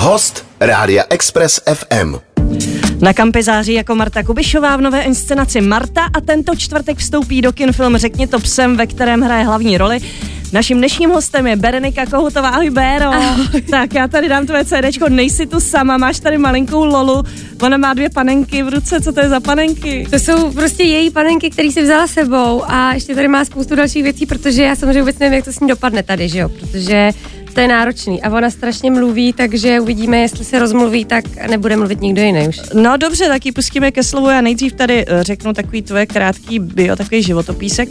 Host Rádia Express FM. Na kampy září jako Marta Kubišová v nové inscenaci Marta a tento čtvrtek vstoupí do kin film Řekni to psem, ve kterém hraje hlavní roli. Naším dnešním hostem je Berenika Kohutová. Ahoj, Béro. Ahoj. Tak já tady dám tvoje CDčko, nejsi tu sama, máš tady malinkou Lolu, ona má dvě panenky v ruce, co to je za panenky? To jsou prostě její panenky, které si vzala sebou a ještě tady má spoustu dalších věcí, protože já samozřejmě vůbec nevím, jak to s ní dopadne tady, že jo, protože to je náročný. A ona strašně mluví, takže uvidíme, jestli se rozmluví, tak nebude mluvit nikdo jiný už. No dobře, tak ji pustíme ke slovu. Já nejdřív tady eh, řeknu takový tvoje krátký bio, takový životopísek.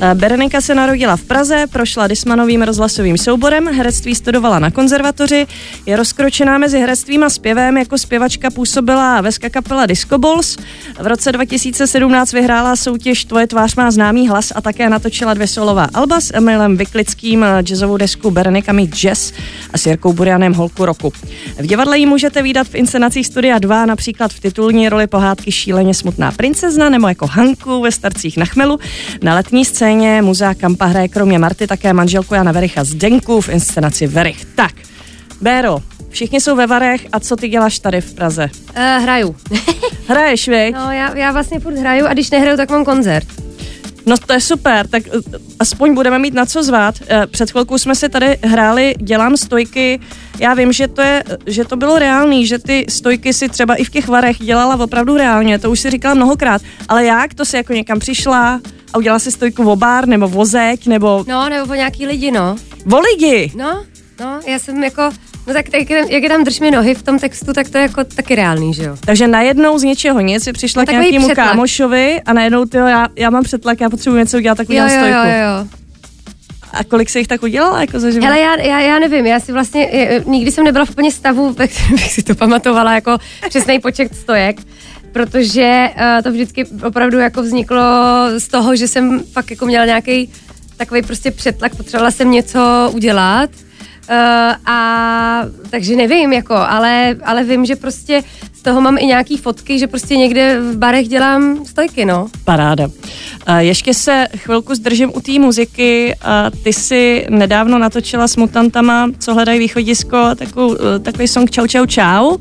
Eh, Berenika se narodila v Praze, prošla Dismanovým rozhlasovým souborem, herectví studovala na konzervatoři, je rozkročená mezi herectvím a zpěvem, jako zpěvačka působila ve kapela Disco Balls. V roce 2017 vyhrála soutěž Tvoje tvář má známý hlas a také natočila dvě solová alba s Emilem Vyklickým eh, jazzovou desku Berenika Meet Jazz a s Jirkou Burianem Holku roku. V divadle ji můžete výdat v inscenacích Studia 2, například v titulní roli pohádky Šíleně smutná princezna nebo jako Hanku ve Starcích na chmelu. Na letní scéně muzea Kampa hraje kromě Marty také manželku Jana Vericha z Denku v inscenaci Verich. Tak, Béro, Všichni jsou ve Varech a co ty děláš tady v Praze? Uh, hraju. Hraješ, viď? No, já, já vlastně furt hraju a když nehraju, tak mám koncert. No to je super, tak uh, aspoň budeme mít na co zvát. Uh, před chvilkou jsme si tady hráli Dělám stojky. Já vím, že to, je, že to bylo reálný, že ty stojky si třeba i v těch varech dělala opravdu reálně, to už si říkala mnohokrát. Ale jak? To si jako někam přišla a udělala si stojku o bar nebo vozek nebo... No, nebo o nějaký lidi, no. O lidi? No, no, já jsem jako No tak, tak jak je tam drž mi nohy v tom textu, tak to je jako taky reálný, že jo? Takže najednou z něčeho nic si přišla no, k nějakému kámošovi a najednou ty já, já mám přetlak, já potřebuji něco udělat, tak udělám jo, stojku. Jo, jo, jo. A kolik se jich tak udělala jako za život? Hele, já, já, já nevím, já si vlastně, je, nikdy jsem nebyla v úplně stavu, ve kterém bych si to pamatovala jako přesný počet stojek, protože uh, to vždycky opravdu jako vzniklo z toho, že jsem fakt jako měla nějaký takový prostě přetlak, potřebovala jsem něco udělat Uh, a takže nevím, jako, ale, ale vím, že prostě toho mám i nějaký fotky, že prostě někde v barech dělám stojky, no. Paráda. Ještě se chvilku zdržím u té muziky. Ty si nedávno natočila s mutantama, co hledají východisko, takovou, uh, takový song Čau čau čau. Uh,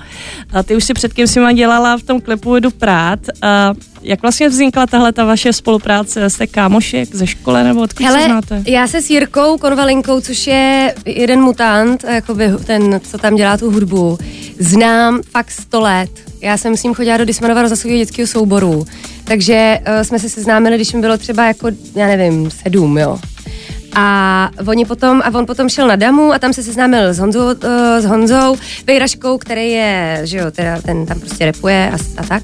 ty už si předtím si dělala v tom klipu Jedu prát. Uh, jak vlastně vznikla tahle ta vaše spolupráce? Jste kámošek ze školy nebo odkud Hele, se znáte? já se s Jirkou Konvalinkou, což je jeden mutant, jakoby ten, co tam dělá tu hudbu, znám fakt sto let. Já jsem s ním chodila do Dismanova rozhlasového dětského souboru, takže uh, jsme se seznámili, když mi bylo třeba jako, já nevím, sedm, jo. A oni potom, a on potom šel na Damu a tam se seznámil s Honzou, uh, s Honzou Vejraškou, který je, že jo, teda ten tam prostě repuje a, a tak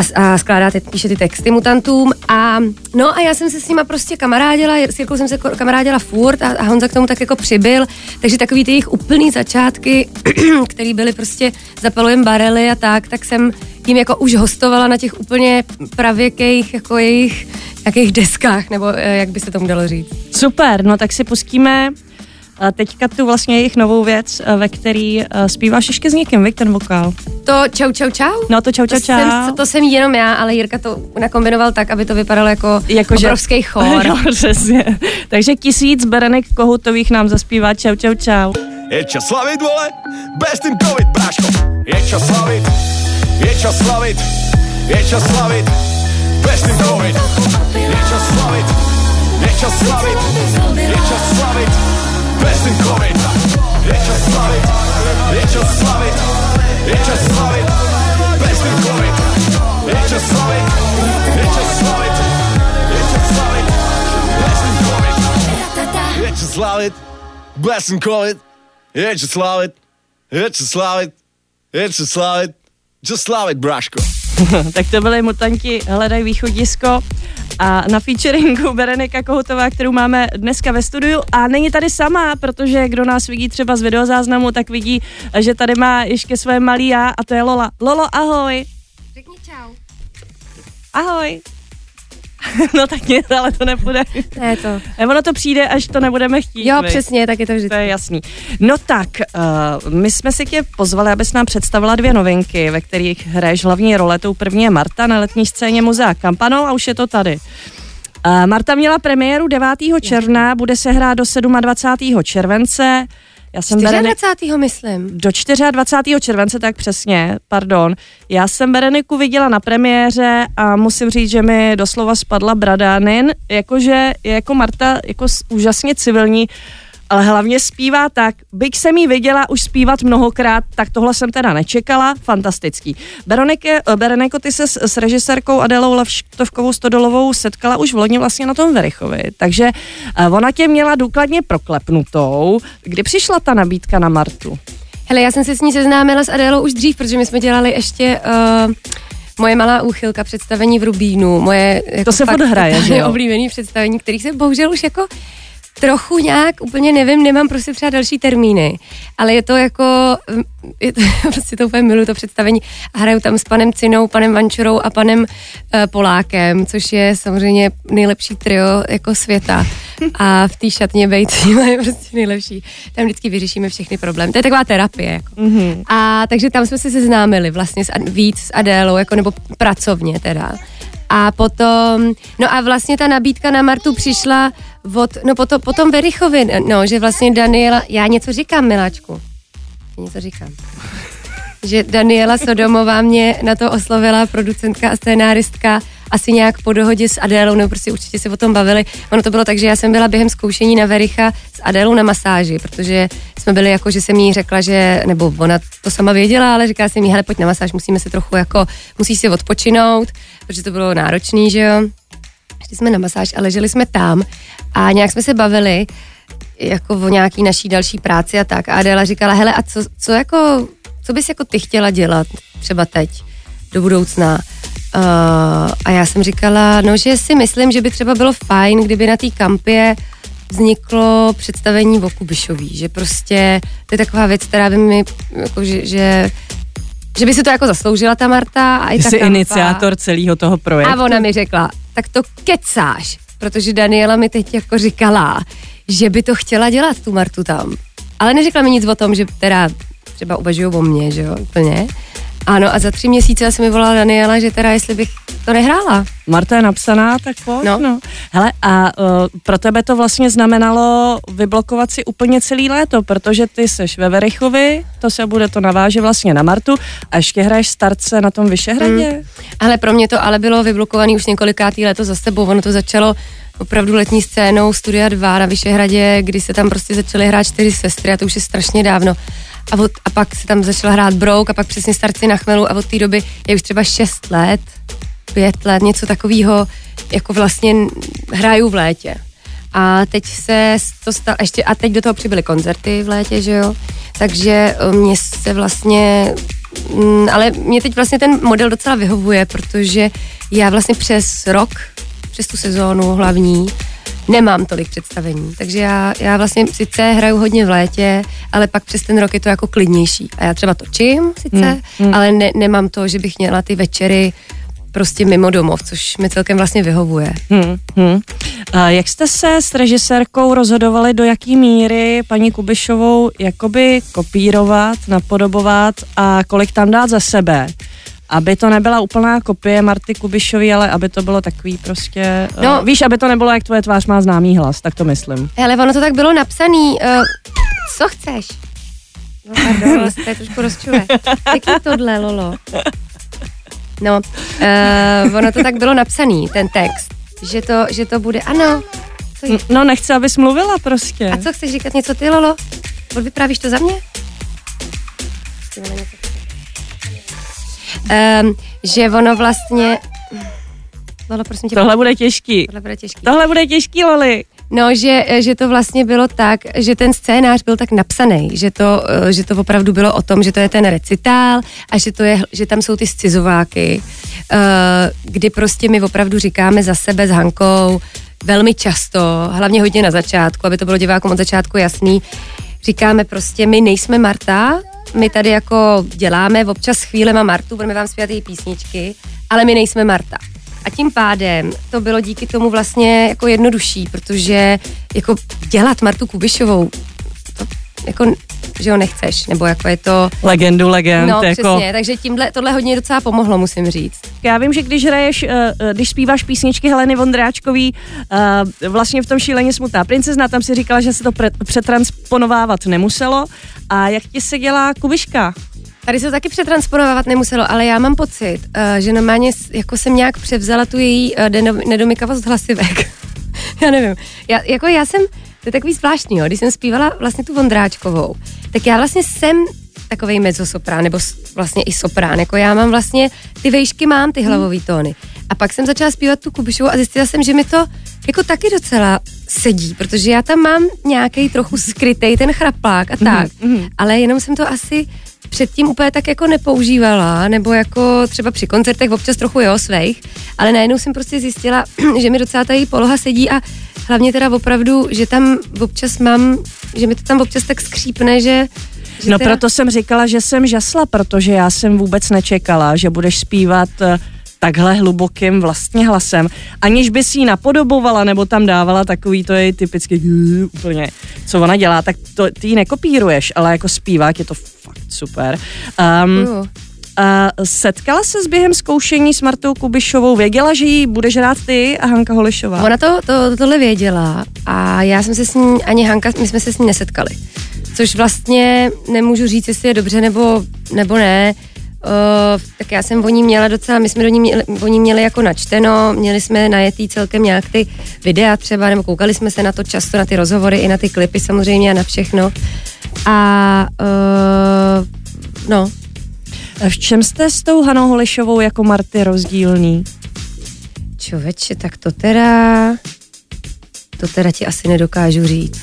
a, a skládá, píše ty texty mutantům a no a já jsem se s nima prostě kamarádila, s Jirkou jsem se kamarádila furt a, a Honza k tomu tak jako přibyl, takže takový ty jejich úplný začátky, který byly prostě zapalujem barely a tak, tak jsem tím jako už hostovala na těch úplně pravěkých jako jejich jakých deskách, nebo eh, jak by se tomu dalo říct. Super, no tak si pustíme teďka tu vlastně jejich novou věc, ve který zpíváš ještě s někým, víš, ten vokál. To čau, čau, čau? No to čau, čau, čau. To jsem, to jsem jenom já, ale Jirka to nakombinoval tak, aby to vypadalo jako, jako obrovský že... chor. no, přesně. Takže tisíc berenek kohutových nám zaspívá čau, čau, čau. Je čas slavit, vole, bez tým covid, práško. Je čas slavit, je čas slavit, je čas slavit, bez tým covid. Je čas slavit, je čas slavit, je čas slavit, bez tým covid. Je čas slavit, je čas slavit, je čas slavit, tým covid. Je čas slavit, je čas slavit, je čas slavit, tým covid. Je čas slavit, tým covid. Je čas slavit, je čas slavit, je čas slavit, čas slavit, bráško. tak to byly mutanti Hledaj východisko a na featuringu Berenika Kohutová, kterou máme dneska ve studiu a není tady sama, protože kdo nás vidí třeba z videozáznamu, tak vidí, že tady má ještě své malý já a to je Lola. Lolo, ahoj. Řekni čau. Ahoj. no tak nic, ale to nepůjde. Ne to. E, ono to přijde, až to nebudeme chtít. Jo, vy. přesně, tak je to vždycky. To je jasný. No tak, uh, my jsme si tě pozvali, abys nám představila dvě novinky, ve kterých hraješ hlavní role. Tou první je Marta na letní scéně Muzea Kampano a už je to tady. Uh, Marta měla premiéru 9. června, bude se hrát do 27. července. Já jsem 24. myslím. do 24. července, tak přesně, pardon. Já jsem Bereniku viděla na premiéře a musím říct, že mi doslova spadla brada. Nejen jakože je jako Marta jako úžasně civilní, ale hlavně zpívá tak, byť jsem jí viděla už zpívat mnohokrát, tak tohle jsem teda nečekala, fantastický. Beronike, eh, Bereniko, ty se s, s režisérkou Adélou Lavštovkovou Stodolovou setkala už v loni vlastně na tom Verichovi, takže eh, ona tě měla důkladně proklepnutou. Kdy přišla ta nabídka na Martu? Hele, já jsem se s ní seznámila s Adélou už dřív, protože my jsme dělali ještě uh, moje malá úchylka představení v Rubínu, moje jako To se fakt furt hraje, že jo? oblíbený představení, kterých se bohužel už jako trochu nějak, úplně nevím, nemám prostě třeba další termíny, ale je to jako, mm, je to, prostě to úplně miluji to představení a hraju tam s panem Cinou, panem Vančurou a panem uh, Polákem, což je samozřejmě nejlepší trio jako světa a v té šatně bejt je prostě nejlepší. Tam vždycky vyřešíme všechny problémy. To je taková terapie. Jako. Mm-hmm. A takže tam jsme se seznámili vlastně s, víc s Adélou, jako nebo pracovně teda. A potom, no a vlastně ta nabídka na Martu přišla od, no potom, potom Verichovi, no, že vlastně Daniela, já něco říkám, miláčku. Něco říkám. Že Daniela Sodomová mě na to oslovila, producentka a scénáristka, asi nějak po dohodě s Adélou, nebo prostě určitě se o tom bavili. Ono to bylo tak, že já jsem byla během zkoušení na Vericha s Adélou na masáži, protože jsme byli jako, že jsem jí řekla, že, nebo ona to sama věděla, ale říká jsem jí, hele, pojď na masáž, musíme se trochu jako, musíš si odpočinout, protože to bylo náročný, že jo. Šli jsme na masáž a leželi jsme tam a nějak jsme se bavili jako o nějaký naší další práci a tak. A Adela říkala, hele, a co, co jako, co bys jako ty chtěla dělat třeba teď, do budoucna? Uh, a já jsem říkala, no, že si myslím, že by třeba bylo fajn, kdyby na té kampě vzniklo představení o Kubišový, že prostě to je taková věc, která by mi, jako, že, že, že by si to jako zasloužila ta Marta a i Ty ta jsi kampa. iniciátor celého toho projektu. A ona mi řekla, tak to kecáš, protože Daniela mi teď jako říkala, že by to chtěla dělat, tu Martu tam. Ale neřekla mi nic o tom, že teda třeba uvažují o mně, že jo, úplně. Ano, a za tři měsíce se mi volala Daniela, že teda jestli bych to nehrála. Marta je napsaná, tak pojď, no. No. Hele, a uh, pro tebe to vlastně znamenalo vyblokovat si úplně celý léto, protože ty seš ve Verichovi, to se bude, to naváže vlastně na Martu a ještě hraješ starce na tom Vyšehradě. Mm. Ale pro mě to ale bylo vyblokovaný už několikátý leto za sebou. Ono to začalo opravdu letní scénou Studia 2 na Vyšehradě, kdy se tam prostě začaly hrát čtyři sestry a to už je strašně dávno. A, od, a pak se tam začala hrát Brouk a pak přesně starci na chmelu a od té doby je už třeba šest let, pět let, něco takového, jako vlastně hraju v létě. A teď se to stalo, ještě, a teď do toho přibyly koncerty v létě, že jo, takže eh, mě se vlastně, ale mě teď vlastně ten model docela vyhovuje, protože já vlastně přes rok, přes tu sezónu hlavní, nemám tolik představení, takže já, já vlastně sice hraju hodně v létě, ale pak přes ten rok je to jako klidnější. A já třeba točím sice, hmm, ale ne, nemám to, že bych měla ty večery prostě mimo domov, což mi celkem vlastně vyhovuje. Hmm, hmm. A jak jste se s režisérkou rozhodovali, do jaký míry paní Kubišovou jakoby kopírovat, napodobovat a kolik tam dát za sebe? Aby to nebyla úplná kopie Marty Kubišový, ale aby to bylo takový prostě... No, No. uh, víš, aby to nebylo, jak tvoje tvář má známý hlas, tak to myslím. Hele, ono to tak bylo napsaný. Uh, co chceš? No, pardon, to je trošku rozčuje. Jaký tohle, Lolo? No, uh, ono to tak bylo napsaný, ten text, že to, že to bude, ano. Co je? No, nechci, abys mluvila prostě. A co chceš říkat něco ty, Lolo? Vyprávíš to za mě? Um, že ono vlastně... Lolo, prosím tě, Tohle bude těžký. tohle bude těžký. Tohle bude těžký, Loli. No, že, že to vlastně bylo tak, že ten scénář byl tak napsaný, že to, eh, že to opravdu bylo o tom, že to je ten recitál a že, to je, že tam jsou ty scizováky, eh, kdy prostě my opravdu říkáme za sebe s Hankou velmi často, hlavně hodně na začátku, aby to bylo divákům od začátku jasný, říkáme prostě, my nejsme Marta, my tady jako děláme občas chvílema Martu, budeme vám zpívat její písničky, ale my nejsme Marta. A tím pádem to bylo díky tomu vlastně jako jednodušší, protože jako dělat Martu Kubišovou, jako že ho nechceš, nebo jako je to... Legendu legend. No, jako... přesně, takže tímhle, tohle hodně docela pomohlo, musím říct. Já vím, že když hraješ, eh, eh, když zpíváš písničky Heleny Vondráčkový, eh, vlastně v tom šíleně smutná princezna, tam si říkala, že se to pre- přetransponovávat nemuselo. A jak ti se dělá Kubiška? Tady se to taky přetransponovat nemuselo, ale já mám pocit, že normálně jako jsem nějak převzala tu její nedomykavost hlasivek. já nevím. Já, jako já jsem, to je takový zvláštní, jo, když jsem zpívala vlastně tu Vondráčkovou, tak já vlastně jsem takový mezzosoprán, nebo vlastně i soprán, jako já mám vlastně, ty vejšky mám, ty hlavové tóny. A pak jsem začala zpívat tu Kubišovu a zjistila jsem, že mi to jako taky docela sedí, protože já tam mám nějaký trochu skrytý ten chraplák a tak, mm-hmm. ale jenom jsem to asi předtím úplně tak jako nepoužívala, nebo jako třeba při koncertech občas trochu jo svých, ale najednou jsem prostě zjistila, že mi docela ta její poloha sedí a hlavně teda opravdu, že tam občas mám, že mi to tam občas tak skřípne, že že no teda... proto jsem říkala, že jsem žasla, protože já jsem vůbec nečekala, že budeš zpívat eh, takhle hlubokým vlastně hlasem, aniž by si ji napodobovala nebo tam dávala takový, to je typicky úplně, co ona dělá, tak to, ty ji nekopíruješ, ale jako zpívák je to fakt super. Um, uh. Setkala se s během zkoušení s Martou Kubišovou? Věděla, že ji budeš rád ty a Hanka Holišová? Ona to, to, tohle věděla a já jsem se s ní, ani Hanka, my jsme se s ní nesetkali. Což vlastně nemůžu říct, jestli je dobře nebo, nebo ne. Uh, tak já jsem o ní měla docela, my jsme do ní měli, o ní měli jako načteno, měli jsme najetý celkem nějak ty videa třeba, nebo koukali jsme se na to často, na ty rozhovory i na ty klipy samozřejmě a na všechno. A uh, no, v čem jste s tou Hanou Holišovou jako Marty rozdílný? Čověče, tak to teda, to teda ti asi nedokážu říct.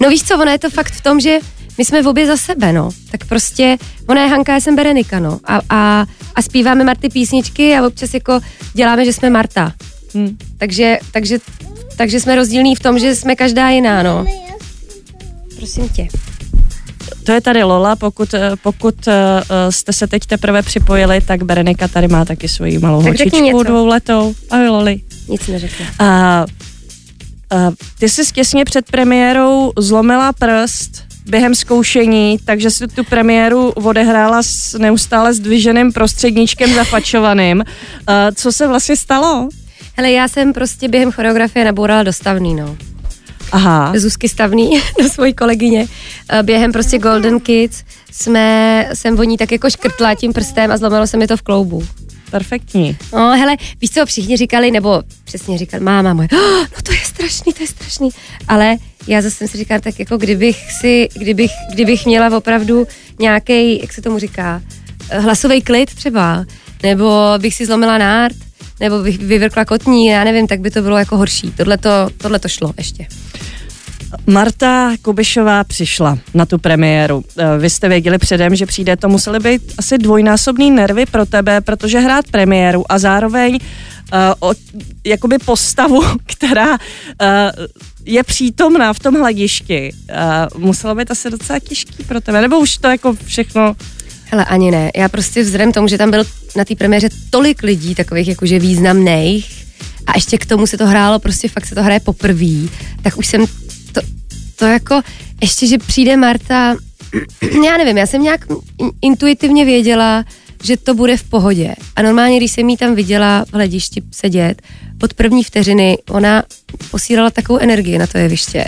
No víš co, ona je to fakt v tom, že my jsme v obě za sebe, no. Tak prostě, ona je Hanka, já jsem Berenika, no. A, a, a zpíváme Marty písničky a občas jako děláme, že jsme Marta. Hmm. Takže, takže, takže jsme rozdílní v tom, že jsme každá jiná, no. Prosím tě. To je tady Lola, pokud, eh, pokud eh, jste se teď teprve připojili, tak Berenika tady má taky svoji malou tak holčičku dvouletou. Ahoj Loli. Nic neřekne. A, a, ty jsi těsně před premiérou zlomila prst během zkoušení, takže si tu premiéru odehrála s neustále zdviženým prostředníčkem zafačovaným. A, co se vlastně stalo? Hele, já jsem prostě během choreografie nabourala dostavný, no. Aha. Zuzky Stavný, do svojí kolegyně. Eh, během prostě Golden Kids jsme, jsem o ní tak jako škrtla tím prstem a zlomilo se mi to v kloubu. Perfektní. No, hele, víš co, všichni říkali, nebo přesně říkali, máma moje, oh, no to je strašný, to je strašný. Ale já zase jsem si říkala, tak jako kdybych si, kdybych, kdybych měla opravdu nějaký, jak se tomu říká, eh, hlasový klid třeba, nebo bych si zlomila nárt, nebo bych vyvrkla kotní, já nevím, tak by to bylo jako horší. Tohle to šlo ještě. Marta Kubišová přišla na tu premiéru. Eh, vy jste věděli předem, že přijde, to musely být asi dvojnásobný nervy pro tebe, protože hrát premiéru a zároveň uh, o, jakoby postavu, která uh, je přítomná v tom hledišti, uh, muselo být asi docela těžký pro tebe, nebo už to jako všechno Hele, ani ne. Já prostě vzhledem tomu, že tam byl na té premiéře tolik lidí, takových jakože významných, a ještě k tomu se to hrálo, prostě fakt se to hraje poprvé, tak už jsem to, to jako, ještě, že přijde Marta, já nevím, já jsem nějak intuitivně věděla, že to bude v pohodě. A normálně, když jsem jí tam viděla v hledišti sedět, od první vteřiny ona posílala takovou energii na to jeviště.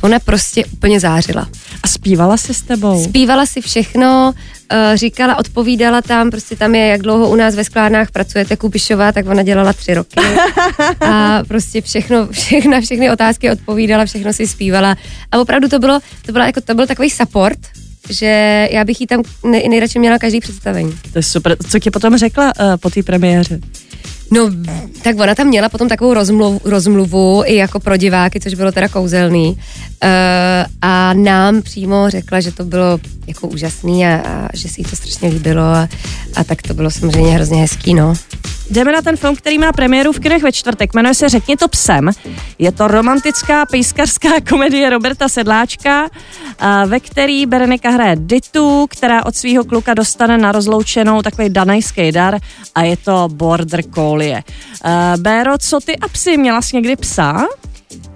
Ona prostě úplně zářila. A zpívala si s tebou? Zpívala si všechno, uh, říkala, odpovídala tam, prostě tam je, jak dlouho u nás ve sklárnách pracujete Kubišová, tak ona dělala tři roky. A prostě všechno, všechno, všechny otázky odpovídala, všechno si zpívala. A opravdu to bylo, to, bylo jako, to byl takový support, že já bych jí tam nej, nejradši měla každý představení. To je super. Co ti potom řekla uh, po té premiéře? No, tak ona tam měla potom takovou rozmluvu, rozmluvu i jako pro diváky, což bylo teda kouzelný. Uh, a nám přímo řekla, že to bylo jako úžasný a, a že si jí to strašně líbilo a, a tak to bylo samozřejmě hrozně hezký, no. Jdeme na ten film, který má premiéru v kinech ve čtvrtek. Jmenuje se Řekni to psem. Je to romantická pejskařská komedie Roberta Sedláčka, ve který Berenika hraje Ditu, která od svého kluka dostane na rozloučenou takový danajský dar a je to Border Collie. Béro, co ty a psy? Měla jsi někdy psa?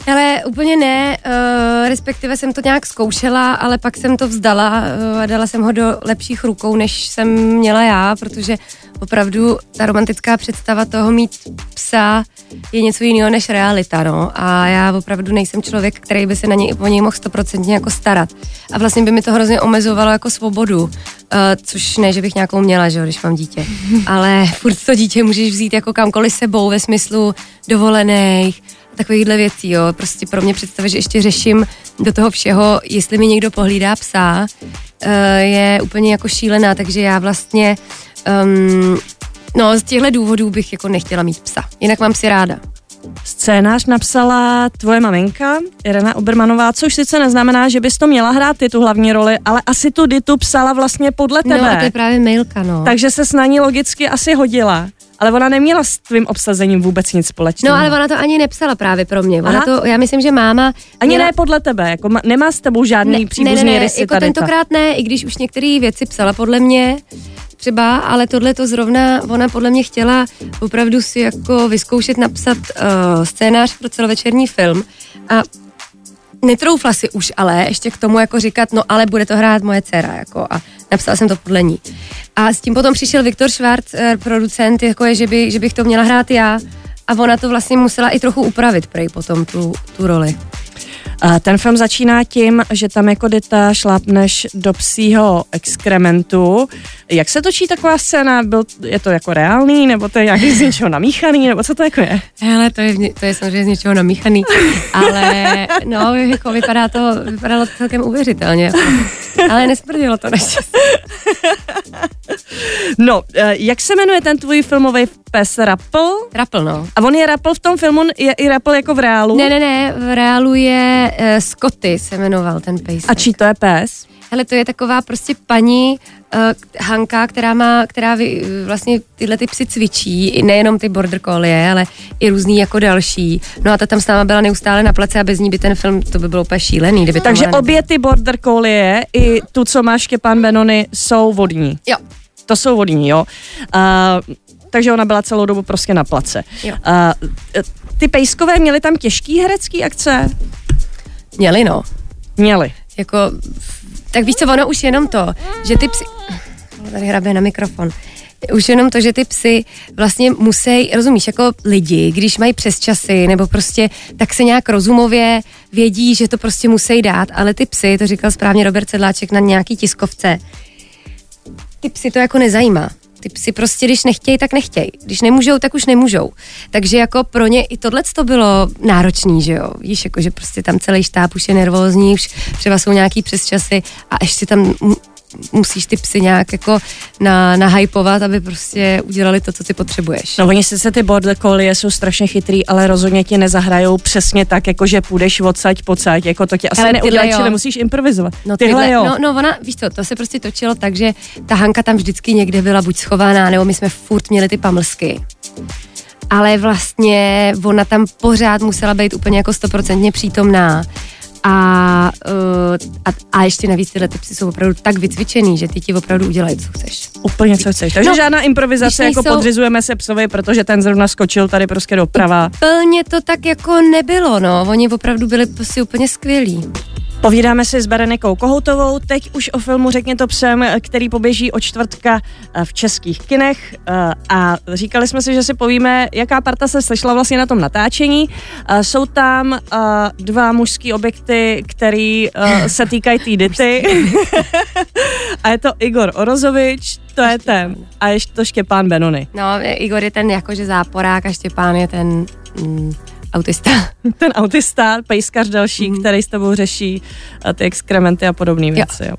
Ale úplně ne, uh, respektive jsem to nějak zkoušela, ale pak jsem to vzdala uh, a dala jsem ho do lepších rukou, než jsem měla já, protože opravdu ta romantická představa toho mít psa je něco jiného než realita, no. A já opravdu nejsem člověk, který by se na něj, o něj mohl stoprocentně jako starat. A vlastně by mi to hrozně omezovalo jako svobodu. Uh, což ne, že bych nějakou měla, že jo, když mám dítě. Ale furt to dítě můžeš vzít jako kamkoliv sebou ve smyslu dovolených, takovýchhle věcí, jo. Prostě pro mě představa, že ještě řeším do toho všeho, jestli mi někdo pohlídá psa, uh, je úplně jako šílená, takže já vlastně um, no z těchto důvodů bych jako nechtěla mít psa. Jinak mám si ráda. Scénář napsala tvoje maminka, Irena Obermanová, což sice neznamená, že bys to měla hrát ty tu hlavní roli, ale asi tu Ditu psala vlastně podle tebe. No a to je právě mailka, no. Takže se s na ní logicky asi hodila. Ale ona neměla s tvým obsazením vůbec nic společného. No ale ona to ani nepsala právě pro mě. Ona to, já myslím, že máma... Ani měla... ne podle tebe, jako ma, nemá s tebou žádný ne, příbuzný ne, ne, ne, rysy jako tady tentokrát ta. ne, i když už některé věci psala podle mě, třeba, ale tohle to zrovna ona podle mě chtěla opravdu si jako vyzkoušet napsat uh, scénář pro celovečerní film a netroufla si už ale ještě k tomu jako říkat, no ale bude to hrát moje dcera, jako a napsala jsem to podle ní. A s tím potom přišel Viktor Schwarz, eh, producent, jako je, že, by, že bych to měla hrát já a ona to vlastně musela i trochu upravit prej potom tu, tu roli. Ten film začíná tím, že tam jako Dita šlápneš do psího exkrementu. Jak se točí taková scéna? Byl, je to jako reálný, nebo to je nějaký z něčeho namíchaný, nebo co to jako je? Hele, to je, to je samozřejmě z něčeho namíchaný, ale no, jako vypadá to, vypadalo to celkem uvěřitelně. Ale nesmrdilo to naštěstí. No, eh, jak se jmenuje ten tvůj filmový pes Rappel? Rappel, no. A on je Rappel v tom filmu, je i Rappel jako v reálu? Ne, ne, ne, v reálu je uh, Scotty se jmenoval ten pejsek. A čí to je pes? Hele, to je taková prostě paní uh, Hanka, která má, která vy, vlastně tyhle ty psy cvičí, nejenom ty border collie, ale i různý jako další. No a ta tam s náma byla neustále na place a bez ní by ten film, to by bylo úplně šílený. Kdyby Takže obě ty border collie i tu, co máš Štěpán Benony, jsou vodní. Jo. To jsou vodní, jo. Uh, takže ona byla celou dobu prostě na place. Jo. Uh, ty pejskové měly tam těžký herecký akce? Měli, no. Měli. Jako, tak víš co, ono už jenom to, že ty psy... Tady hrabe na mikrofon. Už jenom to, že ty psy vlastně musí, rozumíš, jako lidi, když mají přes časy nebo prostě, tak se nějak rozumově vědí, že to prostě musí dát, ale ty psy, to říkal správně Robert Sedláček na nějaký tiskovce, ty psy to jako nezajímá. Ty psi prostě, když nechtějí, tak nechtějí. Když nemůžou, tak už nemůžou. Takže jako pro ně i tohle to bylo náročný, že jo. Víš, jako že prostě tam celý štáb už je nervózní, už třeba jsou nějaký přesčasy a ještě tam musíš ty psy nějak jako na, nahypovat, aby prostě udělali to, co ty potřebuješ. No oni sice ty border collie jsou strašně chytrý, ale rozhodně ti nezahrajou přesně tak, jako že půjdeš odsaď pocať, jako to tě asi neudělají, čili musíš improvizovat. No, tyhle, tyhle jo. No, no ona, víš co, to se prostě točilo tak, že ta Hanka tam vždycky někde byla buď schovaná, nebo my jsme furt měli ty pamlsky ale vlastně ona tam pořád musela být úplně jako stoprocentně přítomná a, uh, a, a ještě navíc tyhle ty psy jsou opravdu tak vycvičený, že ty ti opravdu udělají, co chceš. Úplně co chceš. Takže no, žádná improvizace, jako nejsou... podřizujeme se psovi, protože ten zrovna skočil tady prostě doprava. Úplně to tak jako nebylo, no. Oni opravdu byli prostě úplně skvělí. Povídáme si s Berenikou Kohoutovou, teď už o filmu Řekně to psem, který poběží od čtvrtka eh, v českých kinech. Eh, a říkali jsme si, že si povíme, jaká parta se slyšela vlastně na tom natáčení. Eh, jsou tam dva mužský objekty, který se týkají té dity. A je to Igor Orozovič, to je ten. A ještě to Štěpán Benony. No, Igor je ten jakože záporák a Štěpán je ten... Mm, Autista. Ten autista, pejskař další, mm. který s tebou řeší eh, ty exkrementy a podobné věci. Jo.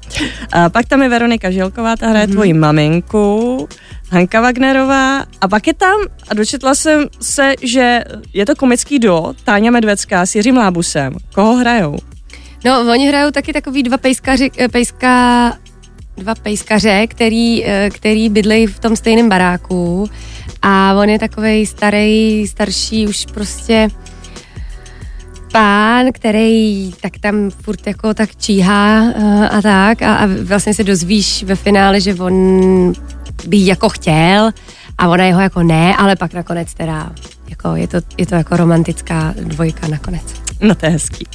A pak tam je Veronika Žilková, ta hraje mm. tvoji maminku, Hanka Wagnerová a pak je tam, a dočetla jsem se, že je to komický duo, Táňa Medvecká s Jiřím Lábusem. Koho hrajou? No, oni hrajou taky takový dva pejskaři, eh, pejska, dva pejskaře, který, eh, který bydlejí v tom stejném baráku a on je takový starý, starší už prostě pán, který tak tam furt jako tak číhá uh, a tak a, a vlastně se dozvíš ve finále, že on by jako chtěl a ona jeho jako ne, ale pak nakonec teda jako je to, je to jako romantická dvojka nakonec. No to je hezký.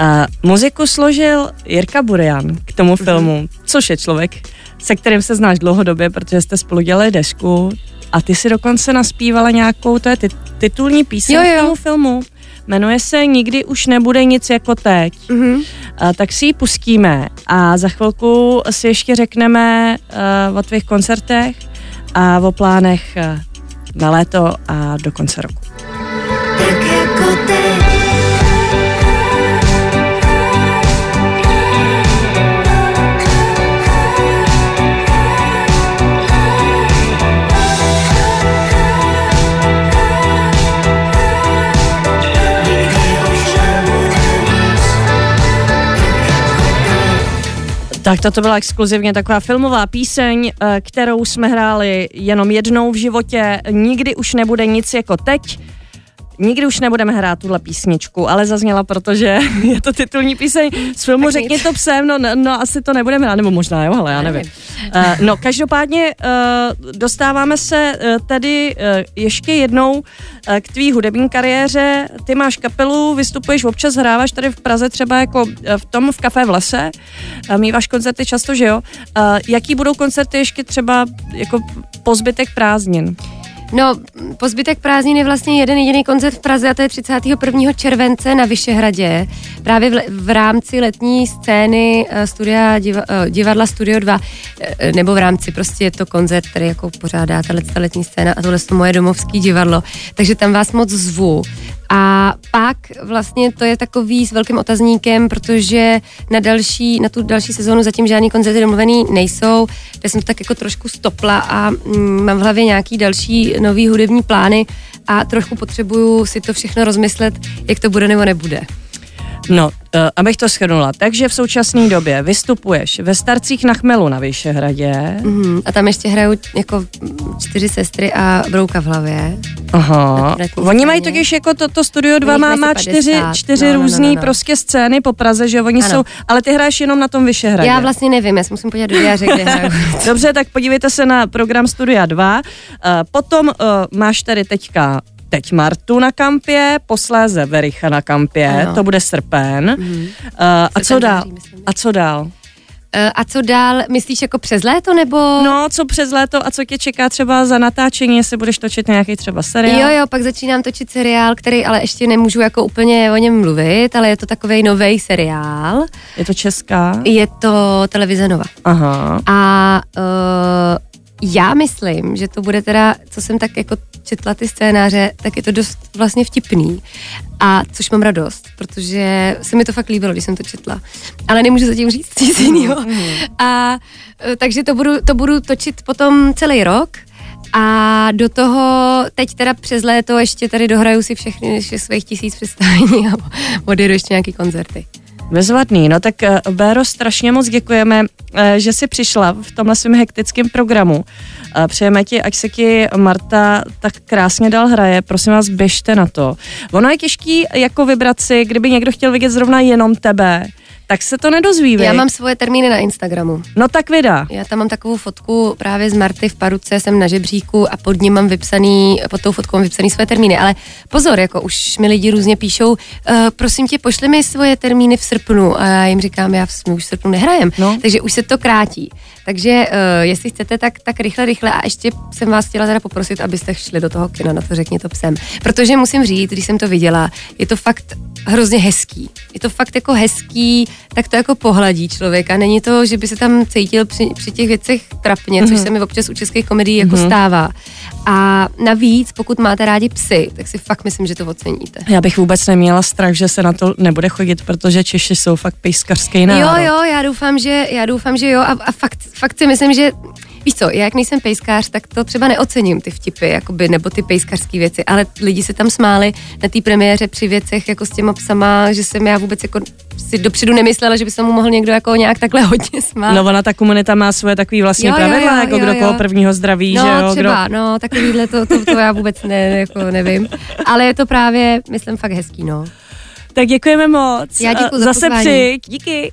Uh, muziku složil Jirka Burian k tomu Mhm. filmu, což je člověk, se kterým se znáš dlouhodobě, protože jste spolu dělali desku a ty si dokonce naspívala nějakou, to je tit, titulní píseň Jo, jo. k tomu filmu. Jmenuje se Nikdy už nebude nic jako teď. Mhm. Uh, tak si ji pustíme a za chvilku si ještě řekneme uh, o tvých koncertech a o plánech uh, na léto a do konce roku. Tak toto byla exkluzivně taková filmová píseň, eh, kterou jsme hráli jenom jednou v životě. Nikdy už nebude nic jako teď. Nikdy už nebudeme hrát tuhle písničku, ale zazněla, protože je to titulní píseň z filmu Tak Řekni nic. to psem, no, no asi to nebudeme hrát, nebo možná jo, ale já nevím. Uh, no každopádně uh, dostáváme se uh, tedy uh, ještě jednou uh, k tvý hudební kariéře. Ty máš kapelu, vystupuješ občas, hráváš tady v Praze třeba jako uh, v tom v kafe v lese, uh, míváš koncerty často, že jo? Uh, jaký budou koncerty ještě třeba jako po zbytek prázdnin? No, po zbytek prázdnin je vlastně jeden jediný koncert v Praze a to je 31. července na Vyšehradě. Právě v, v rámci letní scény eh, studia, diva, eh, divadla Studio 2, eh, nebo v rámci prostě je to koncert, který jako pořádá ta let- ta letní scéna a tohle je to moje domovský divadlo. Takže tam vás moc zvu. A pak vlastně to je takový s velkým otazníkem, protože na další, na tu další sezónu zatím žádný koncerty domluvený nejsou, kde jsem to tak jako trošku stopla a mm, mám v hlavě nějaký další nový hudební plány a trochu potřebuju si to všechno rozmyslet, jak to bude nebo nebude. No, uh, abych to shrnula. Takže v současné době vystupuješ ve Starcích na Chmelu na Vyšehradě. Mm, a tam ještě hrajou jako čtyři sestry a brouka v hlavě. Aha. Oni mají totiž jako to, to studio 2 Jich má, má 50. čtyři, čtyři No, no, no, různý no, no. prostě scény po Praze, že oni Ano. jsou, ale ty hraješ jenom na tom Vyšehradě. Já vlastně nevím, já se musím podívat do diáře, kde hraju. Dobře, tak podívejte se na program Studia 2. Uh, potom uh, máš tady teďka teď Martu na kampě, posléze Vericha na kampě, Ano. to bude srpen. Uh, a co dál? A co dál? A co dál? Myslíš jako přes léto nebo? No, co přes léto a co tě čeká třeba za natáčení, jestli budeš točit nějaký třeba seriál? Jo, jo, pak začínám točit seriál, který ale ještě nemůžu jako úplně o něm mluvit, ale je to takový nový seriál. Je to česká? Je to televize Nova. Aha. A uh, já myslím, že to bude teda, co jsem tak jako četla ty scénáře, tak je to dost vlastně vtipný. A což mám radost, protože se mi to fakt líbilo, když jsem to četla. Ale nemůžu zatím říct nic jiného. A eh, takže to budu, to budu točit potom celý rok. A do toho teď teda přes léto ještě tady dohraju si všechny všech svých tisíc představení a odjedu ještě nějaký koncerty. Bezvadný, no tak eh, Béro, strašně moc děkujeme, eh, že jsi přišla v tomhle svém hektickém programu. Eh, Přejeme ti, ať se ti Marta tak krásně dál hraje, prosím vás, běžte na to. Ono je těžký jako vybrat si, kdyby někdo chtěl vidět zrovna jenom tebe, tak se to nedozví, Já mám svoje termíny na Instagramu. No tak vydá. Já tam mám takovou fotku právě z Marty v Paruce, jsem na žebříku a pod ním mám vypsaný, pod tou fotkou mám vypsaný své termíny. Ale pozor, jako už mi lidi různě píšou, uh, prosím tě, pošli mi svoje termíny v srpnu. A já jim říkám, já v, my už v srpnu nehrajem. No. Takže už se to krátí. Takže uh, jestli chcete, tak, tak rychle, rychle. A ještě jsem vás chtěla teda poprosit, abyste šli do toho kina, na to řekni to psem. Protože musím říct, když jsem to viděla, je to fakt hrozně hezký. Je to fakt jako hezký, tak to jako pohladí člověka. Není to, že by se tam cítil při, při těch věcech trapně, mm-hmm. což se mi občas u českých komedií jako mm-hmm. stává. A navíc, pokud máte rádi psy, tak si fakt myslím, že to oceníte. Já bych vůbec neměla strach, že se na to nebude chodit, protože Češi jsou fakt pejskařský národ. Jo, jo, já doufám, že, já doufám, že jo a, a fakt, fakt si myslím, že Víš co, já jak nejsem pejskář, tak to třeba neocením ty vtipy, jakoby, nebo ty pejskařské věci, ale lidi se tam smáli na té premiéře při věcech jako s těma psama, že jsem já vůbec jako si dopředu nemyslela, že by se mu mohl někdo jako nějak takhle hodně smát. No ona ta komunita má svoje takový vlastní Jo, jo, pravidla, jo, jako jo, kdo jo. koho prvního zdraví, No, že jo? třeba, Kdo... no, takovýhle to, to, to já vůbec ne, jako nevím. Ale je to právě, myslím, fakt hezký, no. Tak děkujeme moc. Já děkuju A za Zase pozvání. přijď. Díky.